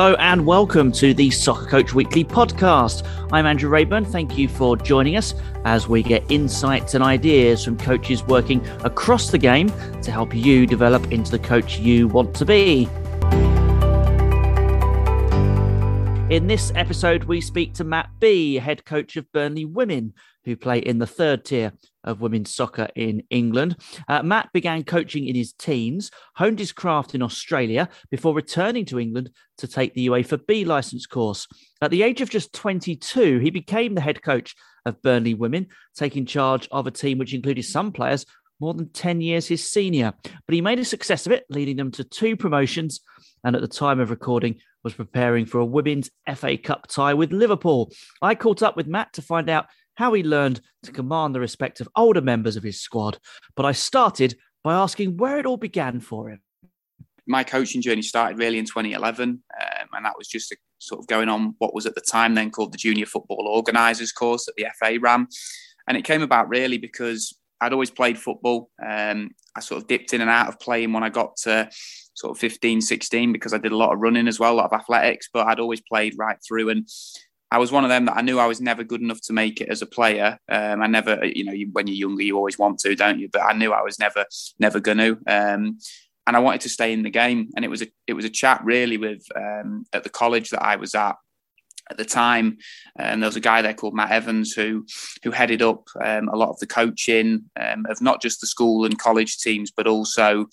Hello and welcome to the Soccer Coach Weekly podcast. I'm Andrew Rayburn. Thank you for joining us as we get insights and ideas from coaches working across the game to help you develop into the coach you want to be. In this episode, we speak to Matt B, head coach of Burnley Women, who play in the third tier of women's soccer in England. Uh, Matt began coaching in his teens, honed his craft in Australia before returning to England to take the UEFA B licence course. At the age of just 22, he became the head coach of Burnley Women, taking charge of a team which included some players more than 10 years his senior. But he made a success of it, leading them to two promotions. And at the time of recording, was preparing for a women's FA Cup tie with Liverpool. I caught up with Matt to find out how he learned to command the respect of older members of his squad. But I started by asking where it all began for him. My coaching journey started really in 2011, um, and that was just a, sort of going on what was at the time then called the Junior Football Organisers course that the FA ran. And it came about really because I'd always played football. Um, I sort of dipped in and out of playing when I got to sort of 15, 16 because I did a lot of running as well, a lot of athletics, but I'd always played right through. And I was one of them that I knew I was never good enough to make it as a player. Um, I never, you know, when you're younger, you always want to, don't you? But I knew I was never, never going to. Um, and I wanted to stay in the game. And it was a, it was a chat really with um, at the college that I was at at the time, and there was a guy there called Matt Evans who who headed up um, a lot of the coaching um, of not just the school and college teams, but also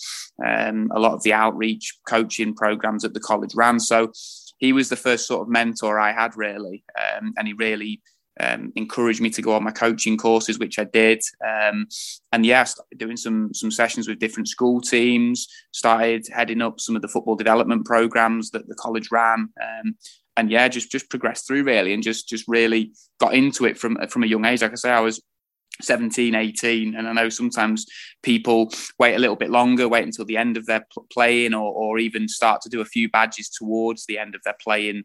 um, a lot of the outreach coaching programs that the college ran. So he was the first sort of mentor I had really, um, and he really um, encouraged me to go on my coaching courses, which I did. Um, and yeah, doing some some sessions with different school teams. Started heading up some of the football development programs that the college ran. And yeah, just just progressed through really, and just just really got into it from from a young age. Like I say, I was 17, 18. And I know sometimes people wait a little bit longer, wait until the end of their playing, or, or even start to do a few badges towards the end of their playing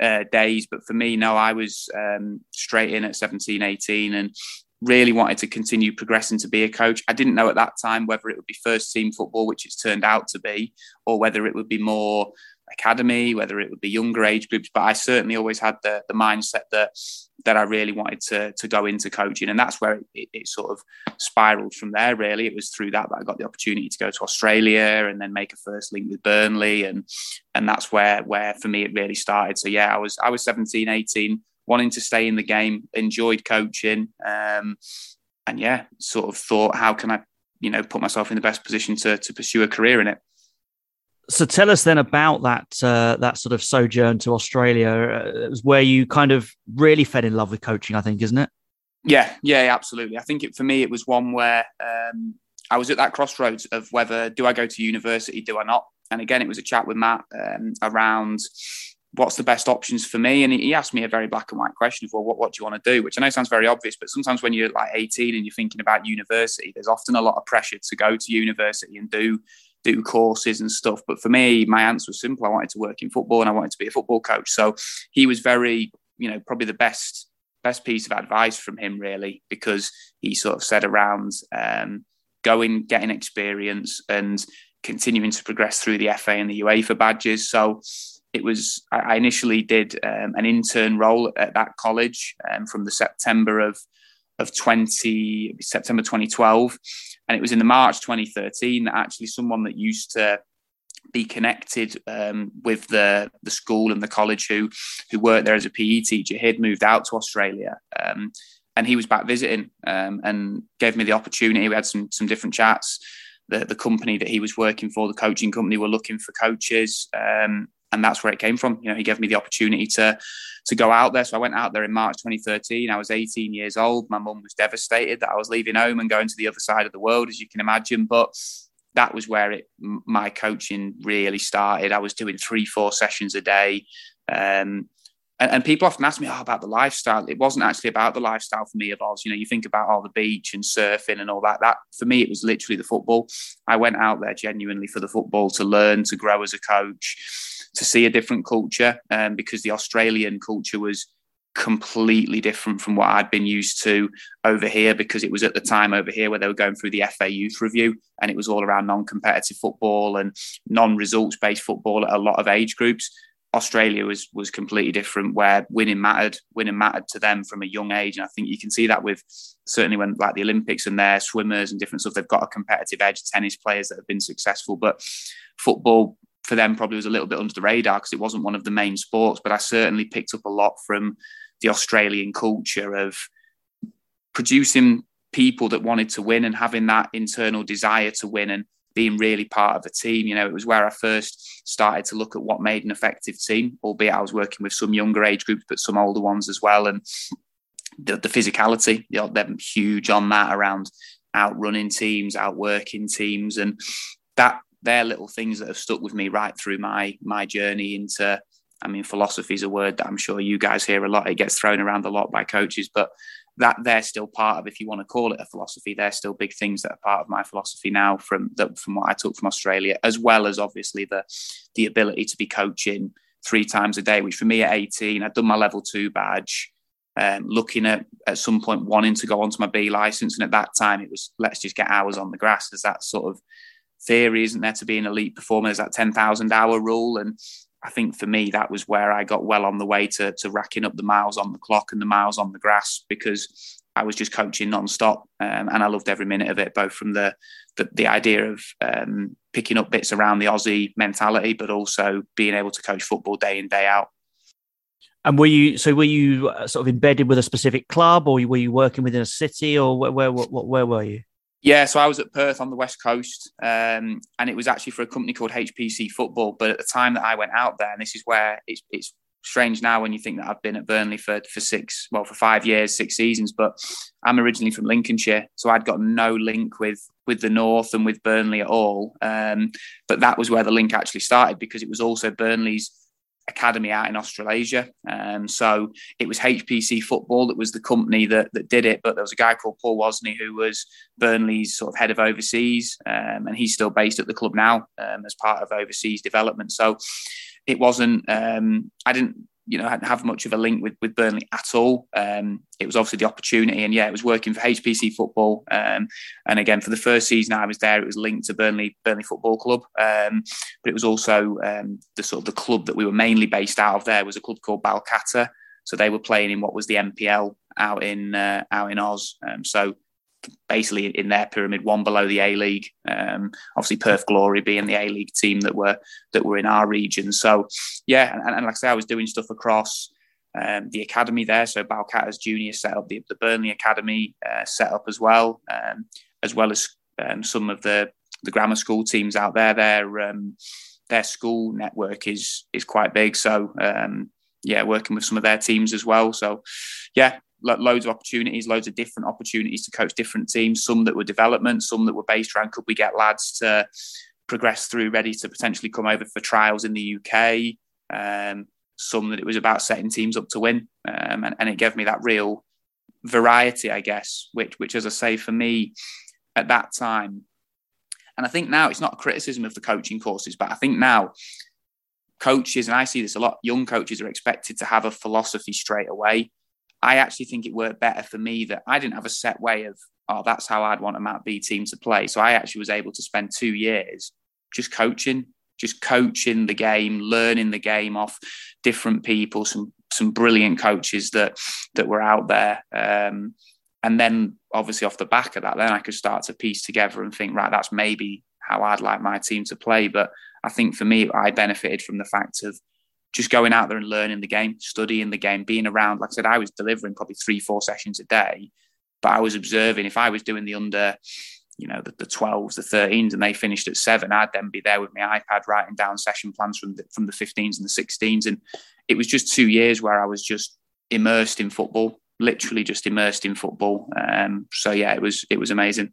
uh, days. But for me, no, I was um, straight in at 17, 18 and really wanted to continue progressing to be a coach. I didn't know at that time whether it would be first team football, which it's turned out to be, or whether it would be more academy, whether it would be younger age groups. But I certainly always had the the mindset that that I really wanted to to go into coaching, and that's where it, it, sort of spiraled from there. Really, it was through that that I got the opportunity to go to Australia and then make a first link with Burnley, and and that's where where for me it really started. So yeah, I was I was 17, 18, wanting to stay in the game, enjoyed coaching, um, and yeah, sort of thought how can I you know put myself in the best position to to pursue a career in it. So tell us then about that uh, that sort of sojourn to Australia. Uh, it was where you kind of really fell in love with coaching, I think, isn't it? Yeah, yeah, absolutely. I think it, for me, it was one where um, I was at that crossroads of whether do I go to university, do I not? And again, it was a chat with Matt um, around what's the best options for me. And he asked me a very black and white question of, well, what, what do you want to do? Which I know sounds very obvious, but sometimes when you're like 18 and you're thinking about university, there's often a lot of pressure to go to university and do do courses and stuff. But for me, my answer was simple. I wanted to work in football and I wanted to be a football coach. So he was very, you know, probably the best best piece of advice from him really because he sort of said around um, going, getting experience and continuing to progress through the FA and the UEFA badges. So it was I initially did um, an intern role at that college um, from the September of of 20 September 2012 and it was in the March 2013 that actually someone that used to be connected um, with the the school and the college who who worked there as a PE teacher. He'd moved out to Australia, um, and he was back visiting um, and gave me the opportunity. We had some some different chats. The the company that he was working for, the coaching company, were looking for coaches, um, and that's where it came from. You know, he gave me the opportunity to to go out there. So I went out there in March 2013. I was 18 years old. My mum was devastated that I was leaving home and going to the other side of the world, as you can imagine. But that was where it my coaching really started. I was doing three, four sessions a day. Um, and, and, people often ask me oh, about the lifestyle. It wasn't actually about the lifestyle for me of Oz. You know, you think about all the beach and surfing and all that. That for me, it was literally the football. I went out there genuinely for the football to learn, to grow as a coach to see a different culture um, because the Australian culture was completely different from what I'd been used to over here because it was at the time over here where they were going through the FA youth review and it was all around non-competitive football and non-results based football at a lot of age groups Australia was was completely different, where winning mattered. Winning mattered to them from a young age, and I think you can see that with certainly when like the Olympics and their swimmers and different stuff. They've got a competitive edge. Tennis players that have been successful, but football for them probably was a little bit under the radar because it wasn't one of the main sports. But I certainly picked up a lot from the Australian culture of producing people that wanted to win and having that internal desire to win and being really part of a team. You know, it was where I first started to look at what made an effective team, albeit I was working with some younger age groups, but some older ones as well. And the, the physicality, you know, they're huge on that around outrunning teams, outworking teams. And that they're little things that have stuck with me right through my my journey into I mean, philosophy is a word that I'm sure you guys hear a lot. It gets thrown around a lot by coaches, but that they're still part of, if you want to call it a philosophy, they're still big things that are part of my philosophy now from the, from what I took from Australia, as well as obviously the the ability to be coaching three times a day, which for me at 18, I'd done my level two badge. Um, looking at at some point wanting to go onto my B license, and at that time it was let's just get hours on the grass. There's that sort of theory, isn't there, to be an elite performer? There's that ten thousand hour rule, and I think for me, that was where I got well on the way to, to racking up the miles on the clock and the miles on the grass because I was just coaching non-stop um, and I loved every minute of it, both from the the, the idea of um, picking up bits around the Aussie mentality, but also being able to coach football day in day out. And were you so were you uh, sort of embedded with a specific club, or were you working within a city, or where where, where, where were you? Yeah, so I was at Perth on the west coast, um, and it was actually for a company called HPC Football. But at the time that I went out there, and this is where it's, it's strange now when you think that I've been at Burnley for for six, well, for five years, six seasons. But I'm originally from Lincolnshire, so I'd got no link with with the north and with Burnley at all. Um, but that was where the link actually started because it was also Burnley's academy out in Australasia. Um, so it was HPC Football that was the company that, that did it. But there was a guy called Paul Wozni who was Burnley's sort of head of overseas, um, and he's still based at the club now um, as part of overseas development. So it wasn't. Um, I didn't you know, hadn't have much of a link with, with Burnley at all. Um, it was obviously the opportunity, and yeah, it was working for HPC Football. Um, and again, for the first season I was there, it was linked to Burnley Burnley Football Club. Um, but it was also um, the sort of the club that we were mainly based out of. There was a club called Balcatta, so they were playing in what was the NPL out in uh, out in Oz. Um, so basically in their pyramid, one below the A League. Um, obviously, Perth Glory being the A League team that were that were in our region. So, yeah, and, and like I say, I was doing stuff across um, the academy there. So Balcatta's junior set up the, the Burnley Academy uh, set up as well, um, as well as um, some of the the grammar school teams out there. Their um, their school network is is quite big. So um, yeah, working with some of their teams as well. So yeah, loads of opportunities, loads of different opportunities to coach different teams. Some that were development, some that were based around could we get lads to progress through, ready to potentially come over for trials in the UK. Um, some that it was about setting teams up to win, um, and, and it gave me that real variety, I guess. Which, which, as I say, for me at that time, and I think now it's not a criticism of the coaching courses, but I think now coaches, and I see this a lot, young coaches are expected to have a philosophy straight away. I actually think it worked better for me that I didn't have a set way of, oh, that's how I'd want a Matt B team to play. So I actually was able to spend two years just coaching, just coaching the game, learning the game off different people, some some brilliant coaches that that were out there. Um, and then obviously off the back of that, then I could start to piece together and think, right, that's maybe how I'd like my team to play. But I think for me, I benefited from the fact of just going out there and learning the game, studying the game, being around. Like I said, I was delivering probably three, four sessions a day, but I was observing if I was doing the under, you know, the, the 12s, the 13s, and they finished at seven, I'd then be there with my iPad writing down session plans from the, from the 15s and the 16s. And it was just two years where I was just immersed in football, literally just immersed in football. Um, so yeah, it was, it was amazing.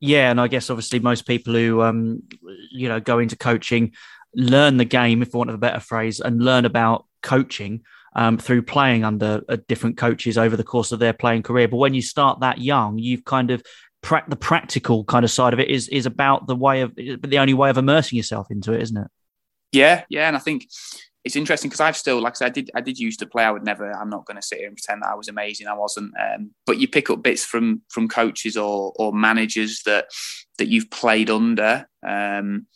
Yeah, and I guess obviously most people who um, you know go into coaching learn the game, if I want a better phrase, and learn about coaching um, through playing under uh, different coaches over the course of their playing career. But when you start that young, you've kind of pra- the practical kind of side of it is is about the way of the only way of immersing yourself into it, isn't it? Yeah, yeah, and I think it's interesting because I've still, like I said, I did, I did used to play. I would never. I'm not going to sit here and pretend that I was amazing. I wasn't. Um, but you pick up bits from from coaches or or managers that that you've played under. Um,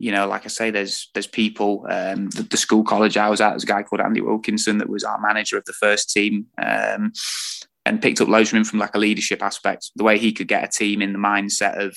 you know, like I say, there's there's people. Um, the, the, school college I was at, there's a guy called Andy Wilkinson that was our manager of the first team, um, and picked up loads from him from like a leadership aspect. The way he could get a team in the mindset of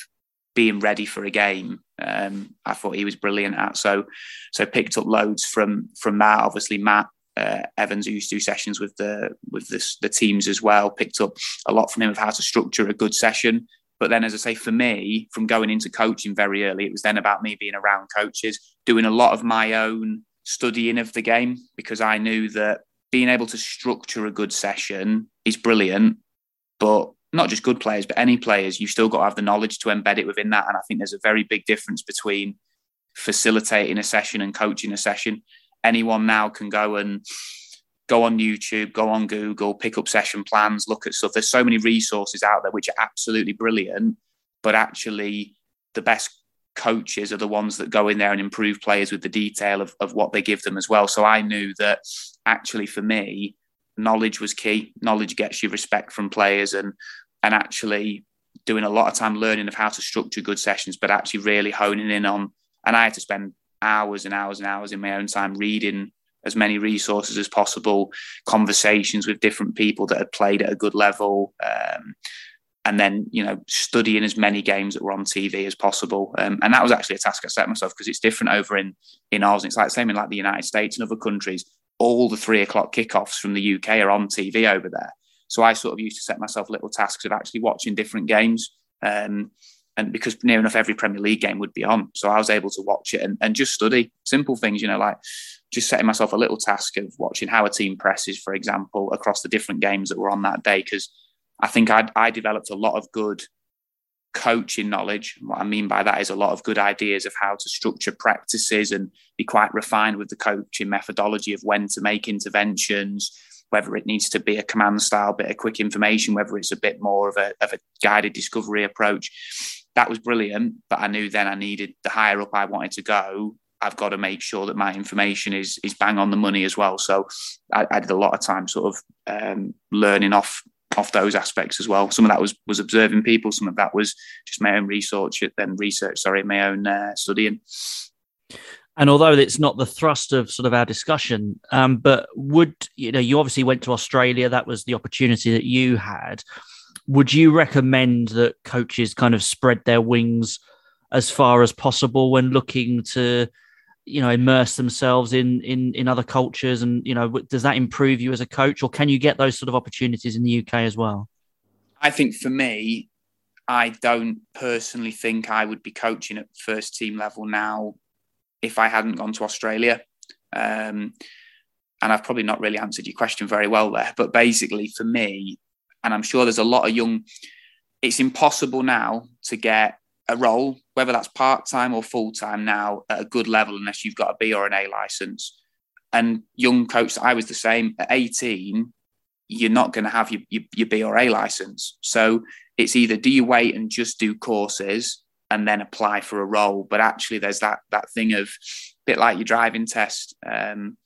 being ready for a game, um, I thought he was brilliant at. So, so picked up loads from from that. Obviously, Matt uh, Evans, who used to do sessions with the with the, the teams as well, picked up a lot from him of how to structure a good session. But then, as I say, for me, from going into coaching very early, it was then about me being around coaches, doing a lot of my own studying of the game because I knew that being able to structure a good session is brilliant, but not just good players, but any players, you've still got to have the knowledge to embed it within that. And I think there's a very big difference between facilitating a session and coaching a session. Anyone now can go and go on YouTube, go on Google, pick up session plans, look at stuff. There's so many resources out there which are absolutely brilliant, but actually the best coaches are the ones that go in there and improve players with the detail of, of what they give them as well. So I knew that actually for me, knowledge was key. Knowledge gets you respect from players and and actually doing a lot of time learning of how to structure good sessions, but actually really honing in on and I had to spend hours and hours and hours in my own time reading as many resources as possible, conversations with different people that had played at a good level, um, and then you know studying as many games that were on TV as possible. Um, and that was actually a task I set myself because it's different over in in Oz. It's like the same in like the United States and other countries. All the three o'clock kickoffs from the UK are on TV over there. So I sort of used to set myself little tasks of actually watching different games. Um, and because near enough every Premier League game would be on. So I was able to watch it and, and just study simple things, you know, like just setting myself a little task of watching how a team presses, for example, across the different games that were on that day. Because I think I, I developed a lot of good coaching knowledge. What I mean by that is a lot of good ideas of how to structure practices and be quite refined with the coaching methodology of when to make interventions, whether it needs to be a command style bit of quick information, whether it's a bit more of a, of a guided discovery approach that was brilliant. But I knew then I needed the higher up I wanted to go. I've got to make sure that my information is is bang on the money as well. So I, I did a lot of time sort of um, learning off off those aspects as well. Some of that was was observing people. Some of that was just my own research, then research. Sorry, my own uh, studying. And although it's not the thrust of sort of our discussion, um, but would you know you obviously went to Australia. That was the opportunity that you had would you recommend that coaches kind of spread their wings as far as possible when looking to you know immerse themselves in in in other cultures and you know does that improve you as a coach or can you get those sort of opportunities in the UK as well I think for me I don't personally think I would be coaching at first team level now if I hadn't gone to Australia um, and I've probably not really answered your question very well there but basically for me and I'm sure there's a lot of young. It's impossible now to get a role, whether that's part time or full time now, at a good level unless you've got a B or an A license. And young coach, I was the same. At 18, you're not going to have your, your, your B or A license. So it's either do you wait and just do courses and then apply for a role, but actually there's that that thing of bit like your driving test. Um,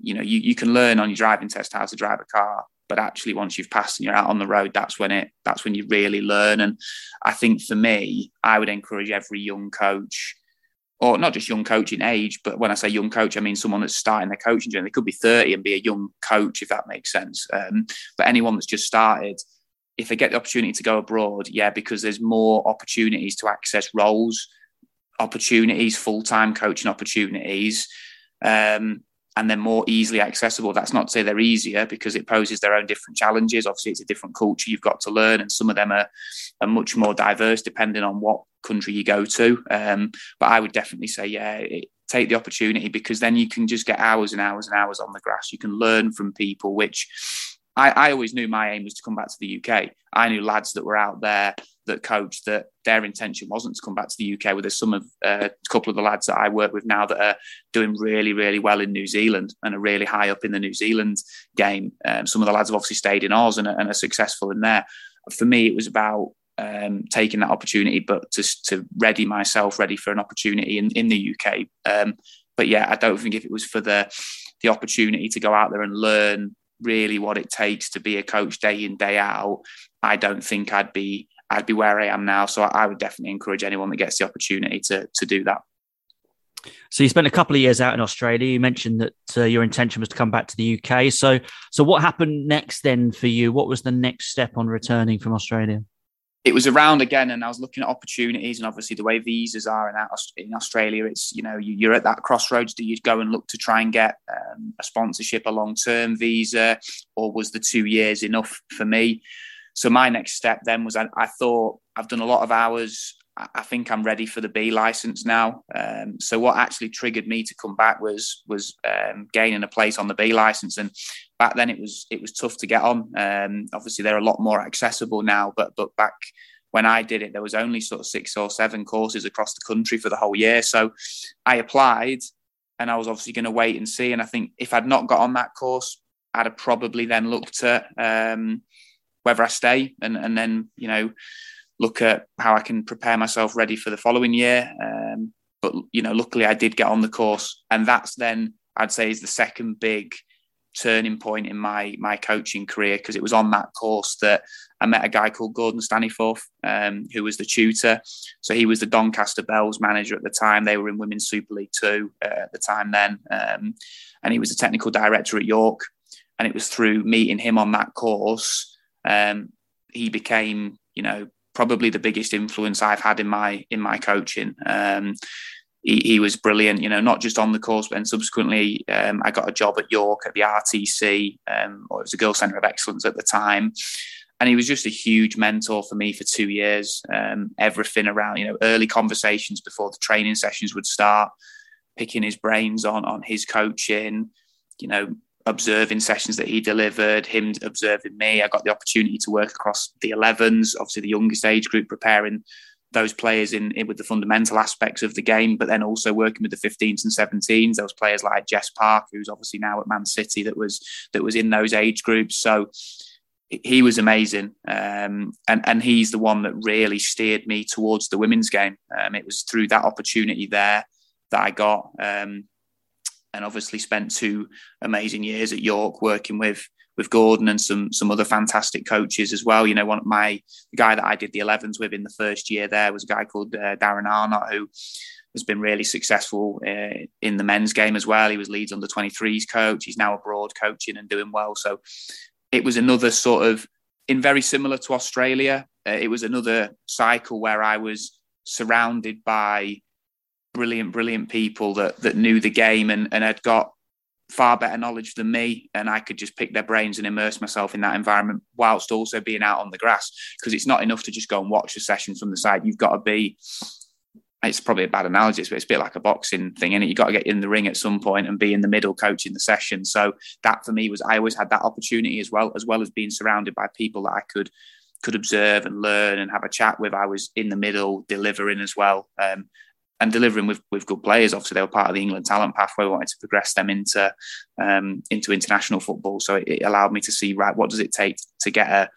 you know, you, you can learn on your driving test how to drive a car, but actually once you've passed and you're out on the road that's when it that's when you really learn. And i think for me i would encourage every young coach or not just young coach in age but when i say young coach i mean someone that's starting their coaching journey. They could be 30 and be a young coach if that makes sense. Um, but anyone that's just started if they get the opportunity to go abroad yeah because there's more opportunities to access roles opportunities full-time coaching opportunities. Um, and they're more easily accessible. That's not to say they're easier because it poses their own different challenges. Obviously, it's a different culture you've got to learn, and some of them are, are much more diverse depending on what country you go to. Um, but I would definitely say, yeah, it, take the opportunity because then you can just get hours and hours and hours on the grass. You can learn from people, which I, I always knew my aim was to come back to the UK. I knew lads that were out there that coached that their intention wasn't to come back to the UK. Well, there's some of uh, a couple of the lads that I work with now that are doing really, really well in New Zealand and are really high up in the New Zealand game. Um, some of the lads have obviously stayed in Oz and, and are successful in there. For me, it was about um, taking that opportunity, but to, to ready myself, ready for an opportunity in, in the UK. Um, but yeah, I don't think if it was for the the opportunity to go out there and learn really what it takes to be a coach day in day out, I don't think I'd be I'd be where I am now. So I would definitely encourage anyone that gets the opportunity to to do that. So you spent a couple of years out in Australia. You mentioned that uh, your intention was to come back to the UK. So, so what happened next then for you? What was the next step on returning from Australia? It was around again, and I was looking at opportunities, and obviously the way visas are in, in Australia, it's you know you're at that crossroads. Do you go and look to try and get um, a sponsorship, a long term visa, or was the two years enough for me? So my next step then was I, I thought I've done a lot of hours I think I'm ready for the B license now. Um, so what actually triggered me to come back was was um, gaining a place on the B license, and back then it was it was tough to get on. Um, obviously, they're a lot more accessible now, but but back when I did it, there was only sort of six or seven courses across the country for the whole year. So I applied, and I was obviously going to wait and see. And I think if I'd not got on that course, I'd have probably then looked at um, whether I stay, and and then you know look at how I can prepare myself ready for the following year. Um, but you know, luckily I did get on the course, and that's then I'd say is the second big turning point in my my coaching career because it was on that course that I met a guy called Gordon Staniforth, um, who was the tutor. So he was the Doncaster Belles manager at the time. They were in Women's Super League Two uh, at the time then, um, and he was a technical director at York. And it was through meeting him on that course, um, he became, you know, probably the biggest influence I've had in my in my coaching. Um, he, he, was brilliant, you know, not just on the course, but then subsequently um, I got a job at York at the RTC, um, or it was a Girls Centre of Excellence at the time. And he was just a huge mentor for me for two years. Um, everything around, you know, early conversations before the training sessions would start, picking his brains on on his coaching, you know, observing sessions that he delivered, him observing me. I got the opportunity to work across the 11s, obviously the youngest age group, preparing those players in, in, with the fundamental aspects of the game, but then also working with the 15s and 17s. Those players like Jess Park, who's obviously now at Man City, that was that was in those age groups. So he was amazing, um, and and he's the one that really steered me towards the women's game. Um, it was through that opportunity there that I got. Um, and obviously spent two amazing years at York working with with Gordon and some some other fantastic coaches as well. You know, one of my the guy that I did the 11s with in the first year there was a guy called uh, Darren Arnott who has been really successful uh, in the men's game as well. He was Leeds under 23s coach. He's now abroad coaching and doing well. So it was another sort of in very similar to Australia. Uh, it was another cycle where I was surrounded by brilliant, brilliant people that that knew the game and, and had got far better knowledge than me. And I could just pick their brains and immerse myself in that environment whilst also being out on the grass because it's not enough to just go and watch the sessions from the side. You've got to be it's probably a bad analogy but it's a bit like a boxing thing and you've got to get in the ring at some point and be in the middle coaching the session. So that for me was I always had that opportunity as well as well as being surrounded by people that I could could observe and learn and have a chat with. I was in the middle delivering as well um, and delivering with with good players. Obviously, they were part of the England talent pathway. We wanted to progress them into um, into international football. So it, it, allowed me to see right what does it take to get a,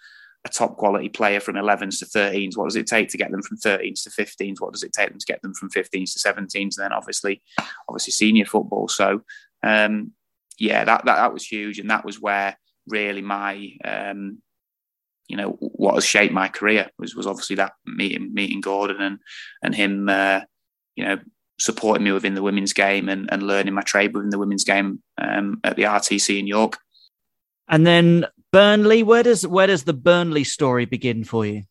a top quality player from 11s to 13s. What does it take to get them from 13s to 15s? What does it take them to get them from 15s to 17s? And then obviously, obviously senior football. So um, yeah, that, that that was huge, and that was where really my um, you know what has shaped my career was was obviously that meeting meeting Gordon and and him uh, you know, supporting me within the women's game and, and learning my trade within the women's game um, at the RTC in York. And then Burnley, where does where does the Burnley story begin for you?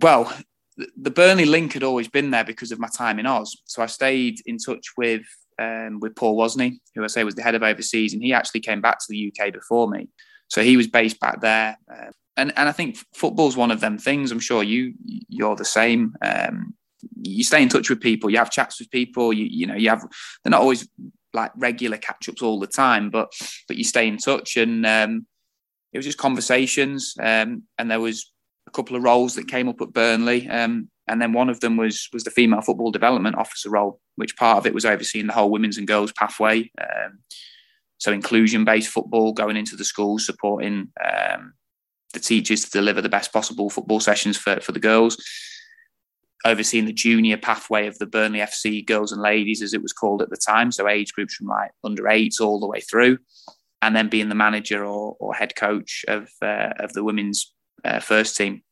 Well, the Burnley link had always been there because of my time in Oz. So I stayed in touch with um, with Paul Wozni, who I say was the head of overseas, and he actually came back to the UK before me. So he was based back there, uh, and and I think football's one of them things. I'm sure you you're the same. Um, you stay in touch with people, you have chats with people, you you know, you have they're not always like regular catch ups all the time, but but you stay in touch and um, it was just conversations. Um, and there was a couple of roles that came up at Burnley. Um, and then one of them was was the female football development officer role, which part of it was overseeing the whole women's and girls pathway. Um, so inclusion based football, going into the schools, supporting um, the teachers to deliver the best possible football sessions for, for the girls overseeing the junior pathway of the Burnley FC girls and ladies, as it was called at the time. So age groups from like under eights all the way through, and then being the manager or, or head coach of uh, of the women's uh, first team.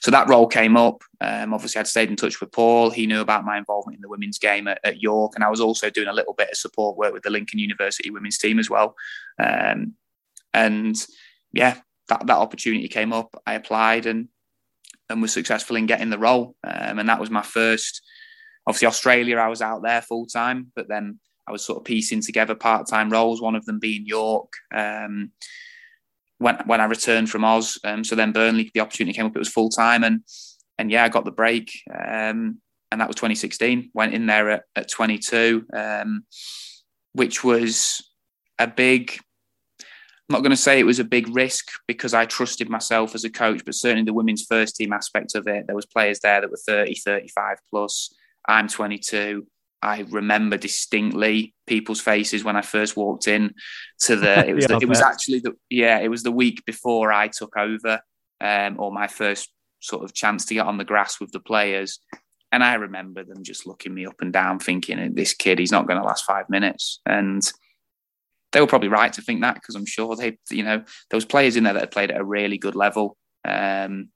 so that role came up. Um, obviously, I'd stayed in touch with Paul. He knew about my involvement in the women's game at, at, York, and I was also doing a little bit of support work with the Lincoln University women's team as well. Um, and yeah, that, that opportunity came up. I applied and and was successful in getting the role. Um, and that was my first. Obviously, Australia, I was out there full time, but then I was sort of piecing together part time roles. One of them being York. Um, when when I returned from Oz. Um, so then Burnley, the opportunity came up. It was full time, and and yeah, I got the break, um, and that was 2016. Went in there at, at 22, um, which was a big. I'm not going to say it was a big risk because I trusted myself as a coach, but certainly the women's first team aspect of it, there was players there that were 30, 35 plus. I'm 22. I remember distinctly people's faces when I first walked in to the. It was yeah, the, it was actually the yeah it was the week before I took over, um, or my first sort of chance to get on the grass with the players, and I remember them just looking me up and down, thinking, "This kid, he's not going to last five minutes," and they were probably right to think that because I'm sure they, you know, there was players in there that had played at a really good level. Um,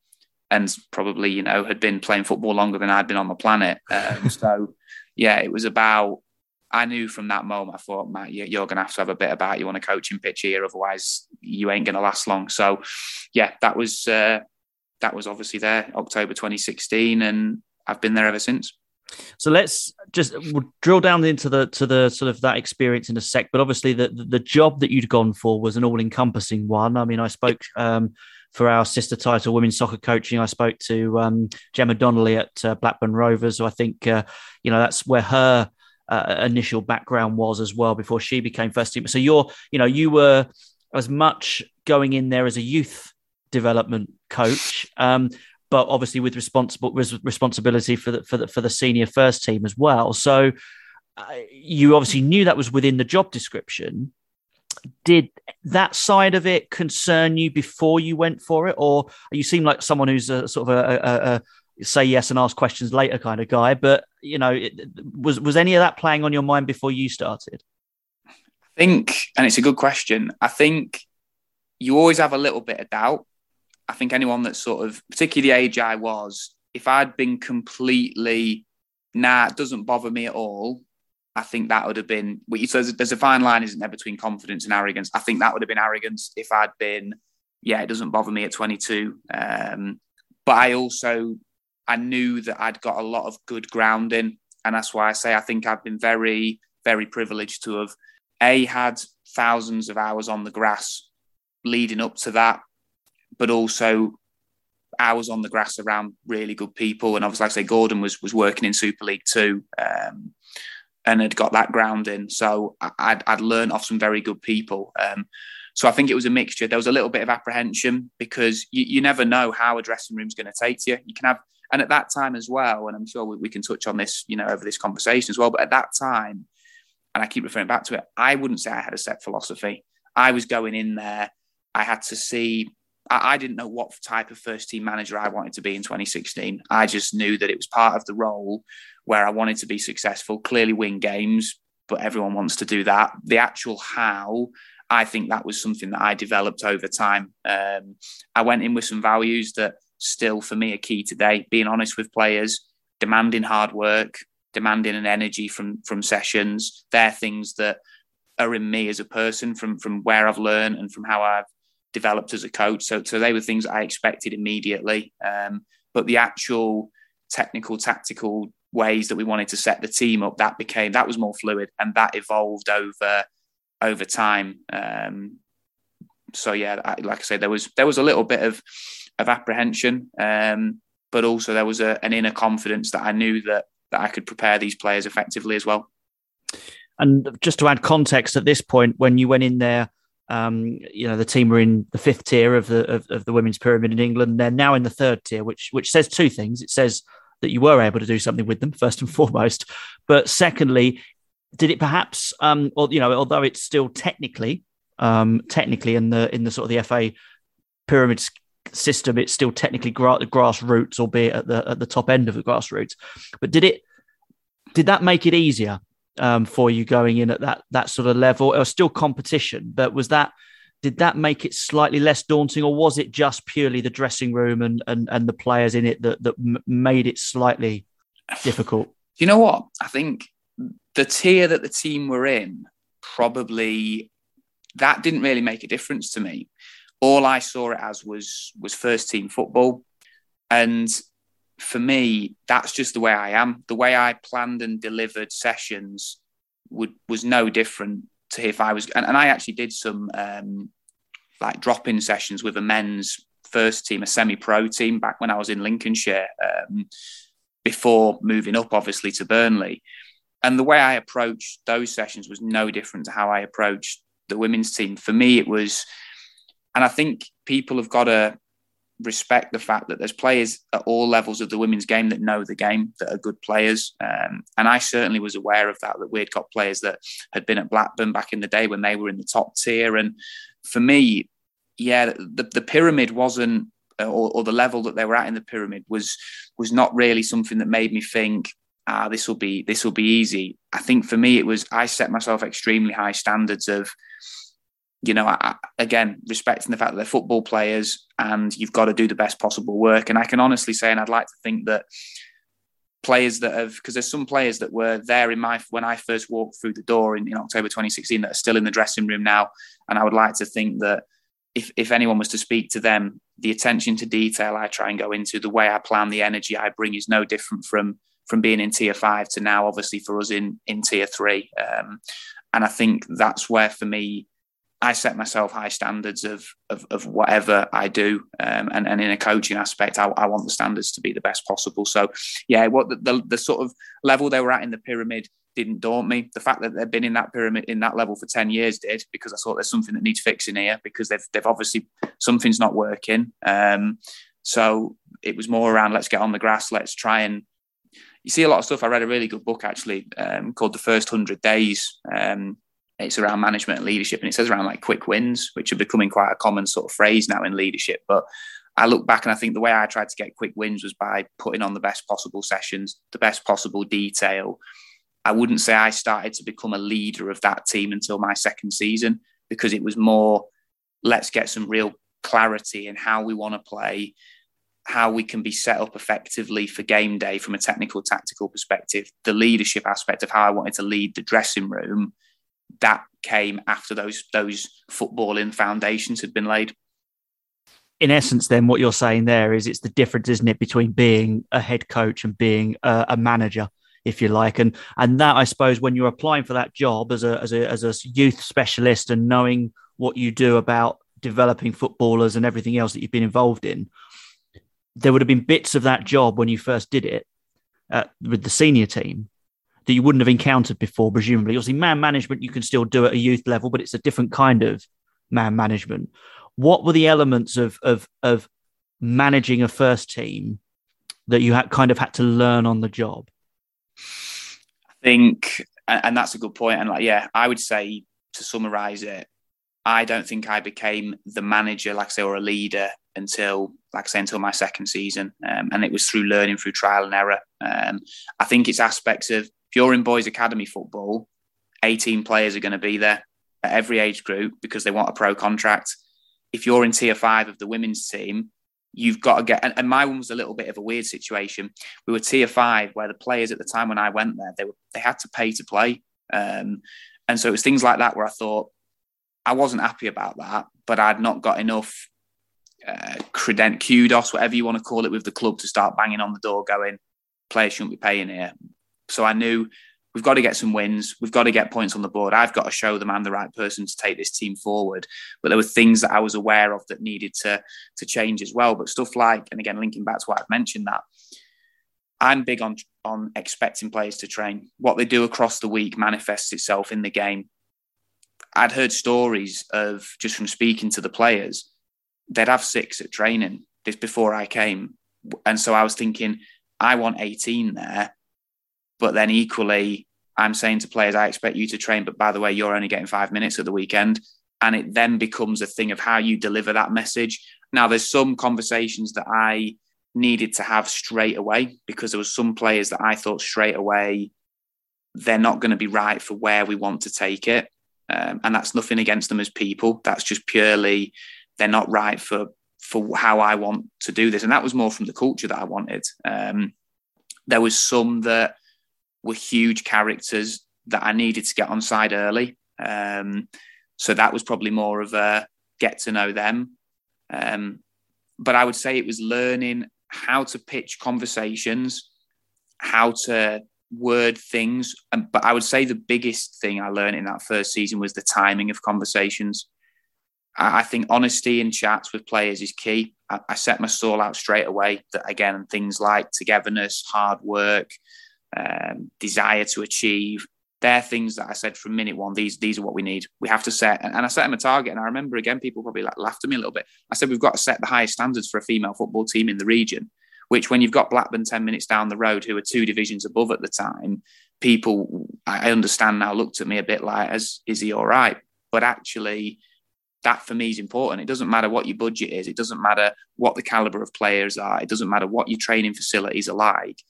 and probably, you know, had been playing football longer than I'd been on the planet. Um, so yeah, it was about. I knew from that moment. I thought, Matt, you're going to have to have a bit about you on a coaching pitch here, otherwise you ain't going to last long. So, yeah, that was uh, that was obviously there October 2016, and I've been there ever since. So let's just we'll drill down into the to the sort of that experience in a sec. But obviously, the the job that you'd gone for was an all encompassing one. I mean, I spoke. Um, for our sister title, women's soccer coaching. I spoke to um, Gemma Donnelly at uh, Blackburn Rovers. So I think, uh, you know, that's where her uh, initial background was as well before she became first team. So you're, you know, you were as much going in there as a youth development coach, um, but obviously with responsible responsibility for the, for the for the senior first team as well. So uh, you obviously knew that was within the job description did that side of it concern you before you went for it, or you seem like someone who's a sort of a, a, a say yes and ask questions later kind of guy? But you know, it, was was any of that playing on your mind before you started? I think, and it's a good question. I think you always have a little bit of doubt. I think anyone that's sort of, particularly the age I was, if I'd been completely, nah, it doesn't bother me at all, I think that would have been. So there's a fine line, isn't there, between confidence and arrogance? I think that would have been arrogance if I'd been, yeah, it doesn't bother me at 22. Um, but I also, I knew that I'd got a lot of good grounding, and that's why I say I think I've been very, very privileged to have a had thousands of hours on the grass leading up to that, but also hours on the grass around really good people. And obviously, like I say, Gordon was was working in Super League Two. Um, and had got that ground in. So I'd, I'd learned off some very good people. Um, so I think it was a mixture. There was a little bit of apprehension because you, you never know how a dressing room's going to take you. You can have, and at that time as well, and I'm sure we, we can touch on this, you know, over this conversation as well. But at that time, and I keep referring back to it, I wouldn't say I had a set philosophy. I was going in there. I had to see. I, I didn't know what type of first team manager I wanted to be in 2016. I just knew that it was part of the role where I wanted to be successful, clearly win games, but everyone wants to do that. The actual how, I think that was something that I developed over time. Um, I went in with some values that still for me are key today, being honest with players, demanding hard work, demanding an energy from from sessions. They're things that are in me as a person from from where I've learned and from how I've developed as a coach. So so they were things I expected immediately. Um, but the actual technical, tactical ways that we wanted to set the team up, that became that was more fluid and that evolved over over time. Um, so yeah, I, like I said, there was there was a little bit of of apprehension, um, but also there was a, an inner confidence that I knew that that I could prepare these players effectively as well. And just to add context at this point, when you went in there, um, you know the team were in the fifth tier of the of, of, the women's pyramid in England. They're now in the third tier, which which says two things. It says that you were able to do something with them first and foremost, but secondly, did it perhaps, um, or you know, although it's still technically, um, technically in the in the sort of the FA pyramid system, it's still technically gra- grassroots, albeit at the at the top end of the grassroots. But did it? Did that make it easier um, for you going in at that that sort of level? It was still competition, but was that did that make it slightly less daunting, or was it just purely the dressing room and and, and the players in it that that made it slightly difficult? you know what? I think the tier that the team were in probably that didn't really make a difference to me. All I saw it as was was first team football, and for me, that's just the way I am. The way I planned and delivered sessions would was no different to if I was. And, and I actually did some um, like drop in sessions with a men's first team, a semi pro team back when I was in Lincolnshire um, before moving up, obviously, to Burnley. And the way I approached those sessions was no different to how I approached the women's team. For me, it was, and I think people have got to respect the fact that there's players at all levels of the women's game that know the game that are good players. Um, and I certainly was aware of that that we'd got players that had been at Blackburn back in the day when they were in the top tier. And for me yeah the, the pyramid wasn't or, or the level that they were at in the pyramid was was not really something that made me think ah this will be this will be easy. I think for me it was I set myself extremely high standards of you know, I, again, respecting the fact that they're football players and you've got to do the best possible work. And I can honestly say, and I'd like to think that players that have, because there's some players that were there in my, when I first walked through the door in, in October 2016 that are still in the dressing room now. And I would like to think that if, if anyone was to speak to them, the attention to detail I try and go into, the way I plan, the energy I bring is no different from from being in tier five to now, obviously for us in in tier three. Um, and I think that's where for me I set myself high standards of of, of whatever I do, um, and and in a coaching aspect, I, I, want the standards to be the best possible. So, yeah, what the, the, the sort of level they were at in the pyramid didn't daunt me. The fact that they've been in that pyramid in that level for ten years did, because I thought there's something that needs fixing here because they've they've obviously something's not working. Um, so it was more around let's get on the grass, let's try and you see a lot of stuff. I read a really good book actually um, called The First Hundred Days. Um, it's around management and leadership and it says around like quick wins which are becoming quite a common sort of phrase now in leadership but i look back and i think the way i tried to get quick wins was by putting on the best possible sessions the best possible detail. I wouldn't say i started to become a leader of that team until my second season because it was more let's get some real clarity in how we want to play how we can be set up effectively for game day from a technical tactical perspective the leadership aspect of how i wanted to lead the dressing room that came after those those footballing foundations had been laid. In essence, then what you're saying there is it's the difference, isn't it, between being a head coach and being a, a manager, if you like, and and that I suppose when you're applying for that job as a as a as a youth specialist and knowing what you do about developing footballers and everything else that you've been involved in, there would have been bits of that job when you first did it uh, with the senior team that you wouldn't have encountered before, presumably. Obviously, man management you can still do at a youth level, but it's a different kind of man management. What were the elements of of of managing a first team that you had kind of had to learn on the job? I think, and that's a good point. And like, yeah, I would say to summarize it, I don't think I became the manager, like I say, or a leader until, like I say, until my second season. Um, and it was through learning, through trial and error. Um, I think it's aspects of if you're in boys academy football, 18 players are going to be there at every age group because they want a pro contract. If you're in tier five of the women's team, you've got to get and, and, my one was a little bit of a weird situation. We were tier five where the players at the time when I went there, they were they had to pay to play. Um, and so it was things like that where I thought I wasn't happy about that, but I'd not got enough uh, credent kudos, whatever you want to call it, with the club to start banging on the door, going, players shouldn't be paying here. So I knew we've got to get some wins. We've got to get points on the board. I've got to show them I'm the right person to take this team forward. But there were things that I was aware of that needed to to change as well. But stuff like, and again, linking back to what I've mentioned, that I'm big on on expecting players to train. What they do across the week manifests itself in the game. I'd heard stories of just from speaking to the players, they'd have six at training this before I came. And so I was thinking, I want 18 there but then equally, I'm saying to players, I expect you to train, but by the way, you're only getting five minutes at the weekend. And it then becomes a thing of how you deliver that message. Now, there's some conversations that I needed to have straight away because there was some players that I thought straight away they're not going to be right for where we want to take it. um, and that's nothing against them as people. That's just purely they're not right for for how I want to do this, and that was more from the culture that I wanted. Um, there was some that were huge characters that I needed to get on side early. Um, so that was probably more of a get to know them. Um, but I would say it was learning how to pitch conversations, how to word things. And, but I would say the biggest thing I learned in that first season was the timing of conversations. I, I think honesty in chats with players is key. I, I, set my stall out straight away that again, things like togetherness, hard work, um, desire to achieve. They're things that I said from minute one. These these are what we need. We have to set, and, and I set them a target. And I remember again, people probably like laughed at me a little bit. I said we've got to set the highest standards for a female football team in the region which when you've got Blackburn 10 minutes down the road, who are two divisions above at the time, people, I understand now, looked at me a bit like, as is he all right? But actually, that for me is important. It doesn't matter what your budget is, it doesn't matter what the caliber of players are, it doesn't matter what your training facilities are like.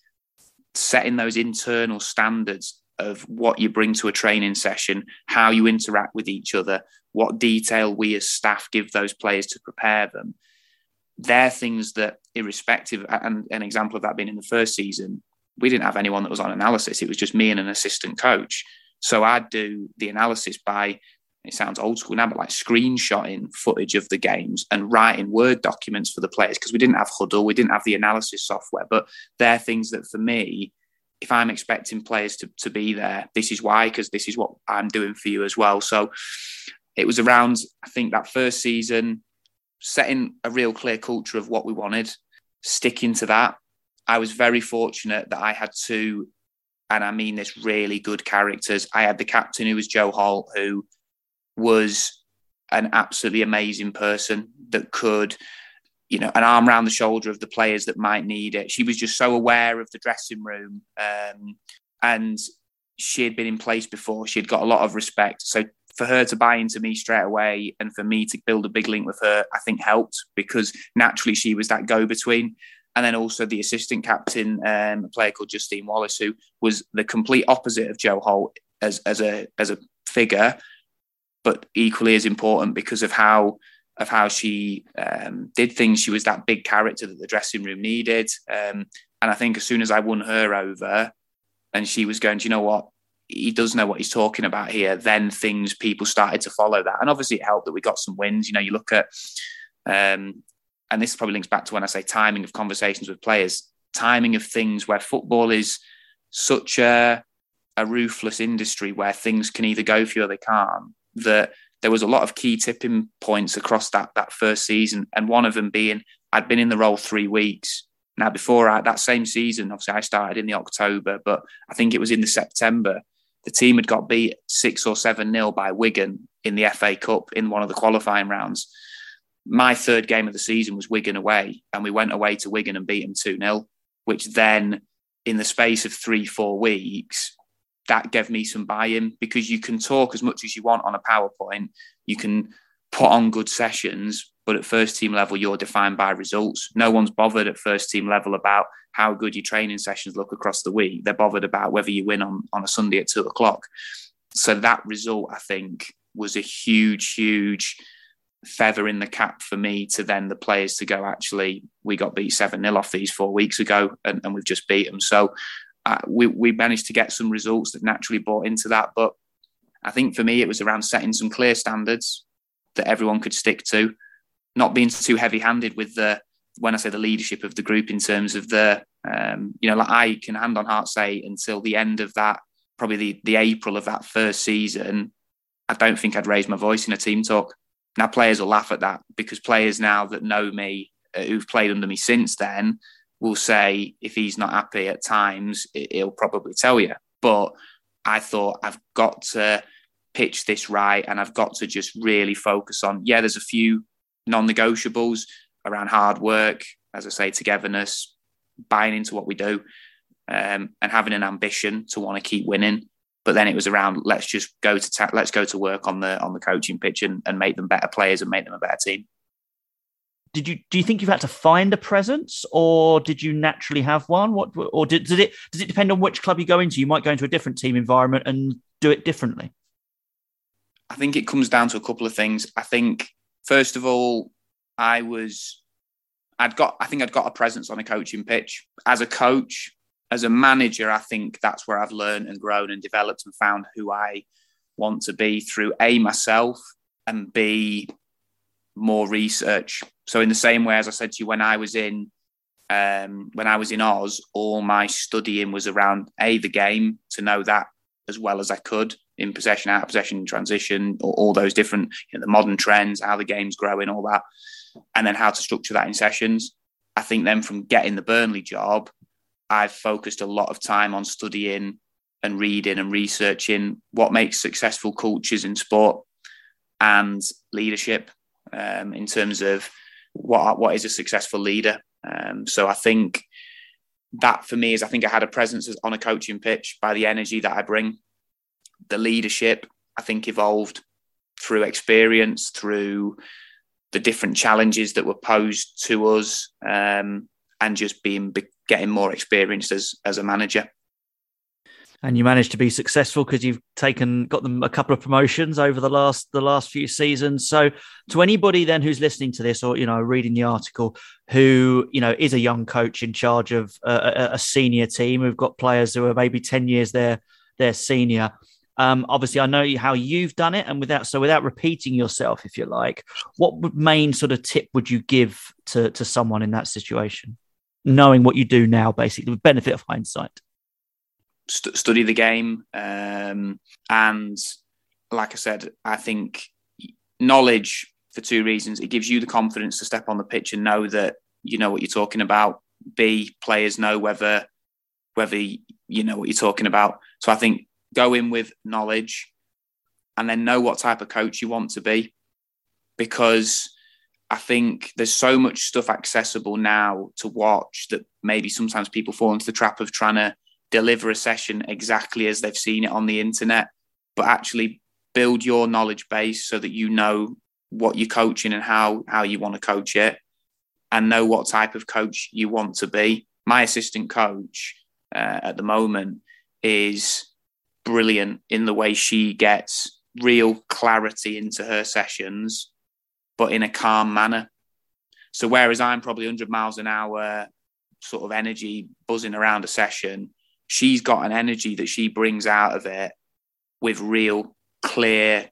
Setting those internal standards of what you bring to a training session, how you interact with each other, what detail we as staff give those players to prepare them they're things that, irrespective, and an example of that being in the first season, we didn't have anyone that was on analysis. It was just me and an assistant coach. So I'd do the analysis by, it sounds old school now, but like screenshotting footage of the games and writing Word documents for the players because we didn't have Hudl, we didn't have the analysis software. But they're things that for me, if I'm expecting players to, to be there, this is why, because this is what I'm doing for you as well. So it was around, I think, that first season, setting a real clear culture of what we wanted, sticking to that. I was very fortunate that I had two, and I mean this, really good characters. I had the captain who was Joe Holt, who was an absolutely amazing person that could, you know, an arm around the shoulder of the players that might need it. She was just so aware of the dressing room. Um, and she had been in place before. She had got a lot of respect. So for her to buy into me straight away and for me to build a big link with her, I think helped because naturally she was that go between. And then also the assistant captain, um, a player called Justine Wallace, who was the complete opposite of Joe Holt as, as a as a figure, but equally as important because of how of how she um, did things. She was that big character that the dressing room needed. Um, and I think as soon as I won her over, and she was going, do you know what? he does know what he's talking about here, then things people started to follow that. And obviously it helped that we got some wins. You know, you look at um, and this probably links back to when I say timing of conversations with players, timing of things where football is such a a ruthless industry where things can either go for you or they can't. That there was a lot of key tipping points across that that first season, and one of them being I'd been in the role three weeks. Now, before I, that same season, obviously I started in the October, but I think it was in the September the team had got beat six or seven nil by Wigan in the FA Cup in one of the qualifying rounds. My third game of the season was Wigan away, and we went away to Wigan and beat them 2 0, which then, in the space of three, four weeks, that gave me some buy in because you can talk as much as you want on a PowerPoint. You can put on good sessions, but at first team level, you're defined by results. No one's bothered at first team level about how good your training sessions look across the week. They're bothered about whether you win on, on a Sunday at two o'clock. So that result, I think, was a huge, huge feather in the cap for me to then the players to go, actually, we got beat 7 0 off these four weeks ago and, and we've just beat them. So we, we managed to get some results that naturally bought into that. But I think for me, it was around setting some clear standards that everyone could stick to, not being too heavy handed with the when I say the leadership of the group in terms of the, um, you know, like I can hand on heart say until the end of that, probably the, the April of that first season, I don't think I'd raise my voice in a team talk. Now players will laugh at that because players now that know me, uh, who've played under me since then, will say if he's not happy at times, he'll probably tell you. But I thought I've got to pitch this right and I've got to just really focus on, yeah, there's a few non-negotiables around hard work, as I say, togetherness, buying into what we do, um, and having an ambition to want to keep winning. But then it was around let's just go to ta- let's go to work on the on the coaching pitch and, and make them better players and make them a better team. Did you do you think you've had to find a presence, or did you naturally have one? What or did, did it does it depend on which club you go into? You might go into a different team environment and do it differently. I think it comes down to a couple of things. I think first of all, I was I'd got I think I'd got a presence on a coaching pitch. As a coach, as a manager, I think that's where I've learned and grown and developed and found who I want to be through A myself and B more research. So in the same way as I said to you when I was in um, when I was in Oz, all my studying was around a the game to know that as well as I could in possession, out of possession, transition, all, all those different you know, the modern trends, how the game's growing, all that, and then how to structure that in sessions. I think then from getting the Burnley job, I've focused a lot of time on studying and reading and researching what makes successful cultures in sport and leadership um, in terms of what what is a successful leader. Um, so I think that for me is I think I had a presence on a coaching pitch by the energy that I bring. The leadership I think evolved through experience, through the different challenges that were posed to us, um, and just being getting more experienced as as a manager. And you managed to be successful because you've taken got them a couple of promotions over the last the last few seasons. So, to anybody then who's listening to this or you know reading the article, who you know is a young coach in charge of a, a senior team who've got players who are maybe ten years their their senior. Um, obviously, I know how you've done it, and without so without repeating yourself, if you like, what main sort of tip would you give to to someone in that situation? knowing what you do now, basically, the benefit of hindsight? St- study the game. Um, and like I said, I think knowledge for two reasons. It gives you the confidence to step on the pitch and know that you know what you're talking about. B, players know whether whether you know what you're talking about. So I think go in with knowledge and then know what type of coach you want to be because I think there's so much stuff accessible now to watch that maybe sometimes people fall into the trap of trying to deliver a session exactly as they've seen it on the internet, but actually build your knowledge base so that you know what you're coaching and how how you want to coach it and know what type of coach you want to be. My assistant coach uh, at the moment is brilliant in the way she gets real clarity into her sessions but in a calm manner. So whereas I'm probably 100 miles an hour, sort of energy buzzing around a session, she's got an energy that she brings out of it with real clear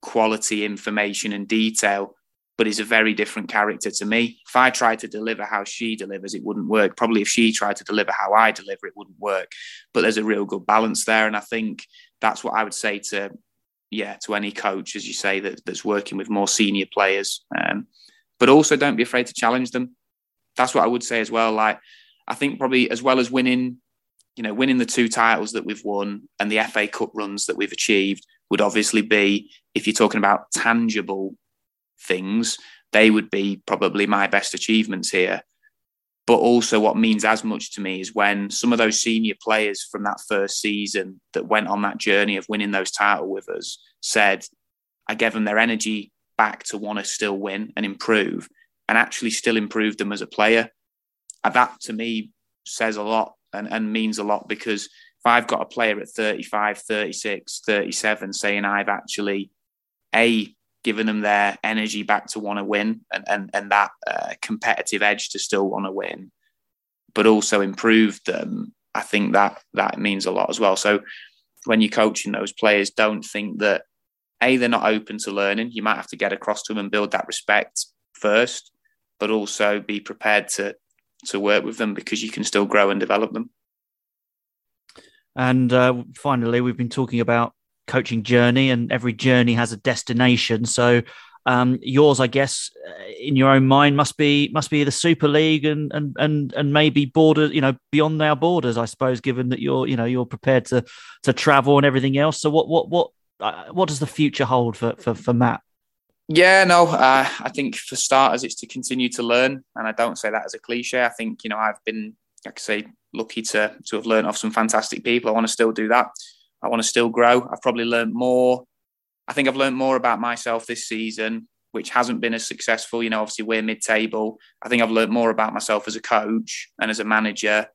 quality information and detail but is a very different character to me. If I tried to deliver how she delivers, it wouldn't work. Probably if she tried to deliver how I deliver, it wouldn't work. But there's a real good balance there. And I think that's what I would say to yeah, to any coach, as you say, that, that's working with more senior players. Um, but also don't be afraid to challenge them. That's what I would say as well. Like, I think probably as well as winning, you know, winning the two titles that we've won and the FA Cup runs that we've achieved would obviously be, if you're talking about tangible things, they would be probably my best achievements here. But also, what means as much to me is when some of those senior players from that first season that went on that journey of winning those title with us said, I gave them their energy back to want to still win and improve, and actually still improve them as a player. And that to me says a lot and, and means a lot because if I've got a player at 35, 36, 37 saying I've actually A, given them their energy back to want to win and, and, and that uh, competitive edge to still want to win, but also improved them. I think that that means a lot as well. So when you're coaching those players, don't think that a they're not open to learning. You might have to get across to them and build that respect first, but also be prepared to to work with them because you can still grow and develop them. And uh, finally, we've been talking about coaching journey, and every journey has a destination. So um, yours, I guess, uh, in your own mind, must be must be the Super League and and and and maybe borders, you know, beyond our borders, I suppose. Given that you're, you know, you're prepared to to travel and everything else. So what what what uh, what does the future hold for for, for Matt? Yeah, no, uh, I think for starters, it's to continue to learn, and I don't say that as a cliche. I think you know I've been, like I say, lucky to to have learned off some fantastic people. I want to still do that. I want to still grow. I've probably learned more. I think I've learned more about myself this season, which hasn't been as successful. You know, obviously we're mid-table. I think I've learned more about myself as a coach and as a manager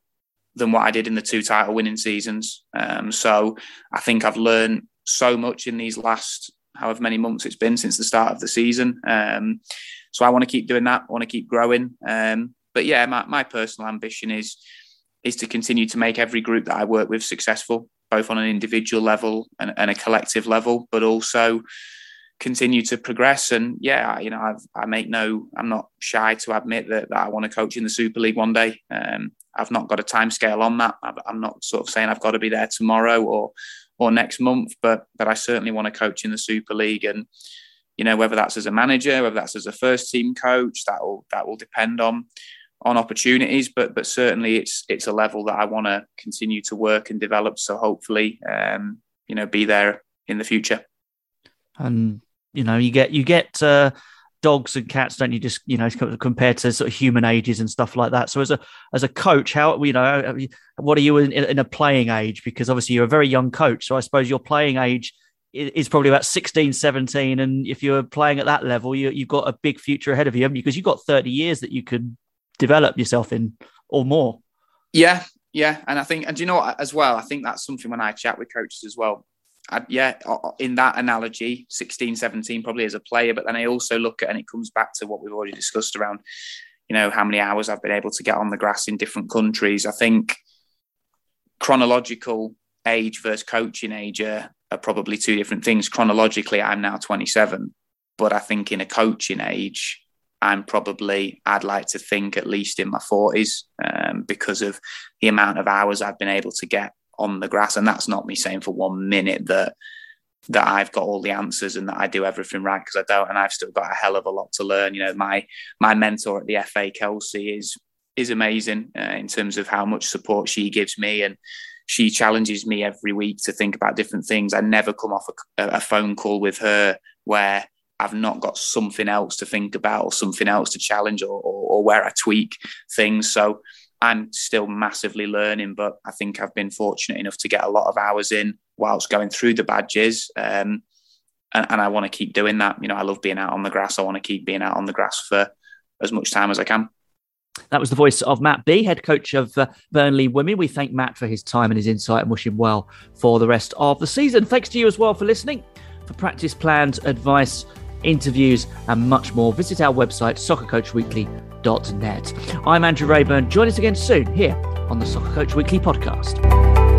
than what I did in the two title winning seasons. Um, so I think I've learned so much in these last however many months it's been since the start of the season. Um, so I want to keep doing that. I want to keep growing. Um, but yeah, my, my personal ambition is is to continue to make every group that I work with successful, both on an individual level and, and a collective level, but also continue to progress. And yeah, you know, I've, i make no, I'm not shy to admit that, that I want to coach in the Super League one day. Um, I've not got a time scale on that. I'm not sort of saying I've got to be there tomorrow or or next month, but but I certainly want to coach in the Super League. And you know, whether that's as a manager, whether that's as a first team coach, that will that will depend on on opportunities. But but certainly it's it's a level that I want to continue to work and develop. So hopefully, um, you know, be there in the future. And you know, you get you get uh, dogs and cats, don't you? Just you know, compared to sort of human ages and stuff like that. So as a as a coach, how you know, what are you in, in a playing age? Because obviously you're a very young coach, so I suppose your playing age is probably about 16 17 and if you're playing at that level you, you've got a big future ahead of you because you've got 30 years that you could develop yourself in or more yeah yeah and i think and you know as well i think that's something when i chat with coaches as well I, yeah, in that analogy, 16, 17 probably as a player, but then I also look at, and it comes back to what we've already discussed around, you know, how many hours I've been able to get on the grass in different countries. I think chronological age versus coaching age are, are probably two different things. Chronologically, I'm now 27, but I think in a coaching age, I'm probably, I'd like to think at least in my 40s um, because of the amount of hours I've been able to get on the grass. And that's not me saying for one minute that that I've got all the answers and that I do everything right because I don't, and I've still got a hell of a lot to learn. You know, my my mentor at the FA, Kelsey, is is amazing uh, in terms of how much support she gives me and she challenges me every week to think about different things. I never come off a, a phone call with her where I've not got something else to think about or something else to challenge or, or, or where I tweak things. So I'm still massively learning, but I think I've been fortunate enough to get a lot of hours in whilst going through the badges. Um, and, and, I want to keep doing that. You know, I love being out on the grass. I want to keep being out on the grass for as much time as I can. That was the voice of Matt B, head coach of uh, Burnley Women. We thank Matt for his time and his insight and wish him well for the rest of the season. Thanks to you as well for listening. For practice plans, advice, interviews, and much more, visit our website, soccercoachweekly.net. I'm Andrew Rayburn. Join us again soon here on the Soccer Coach Weekly podcast.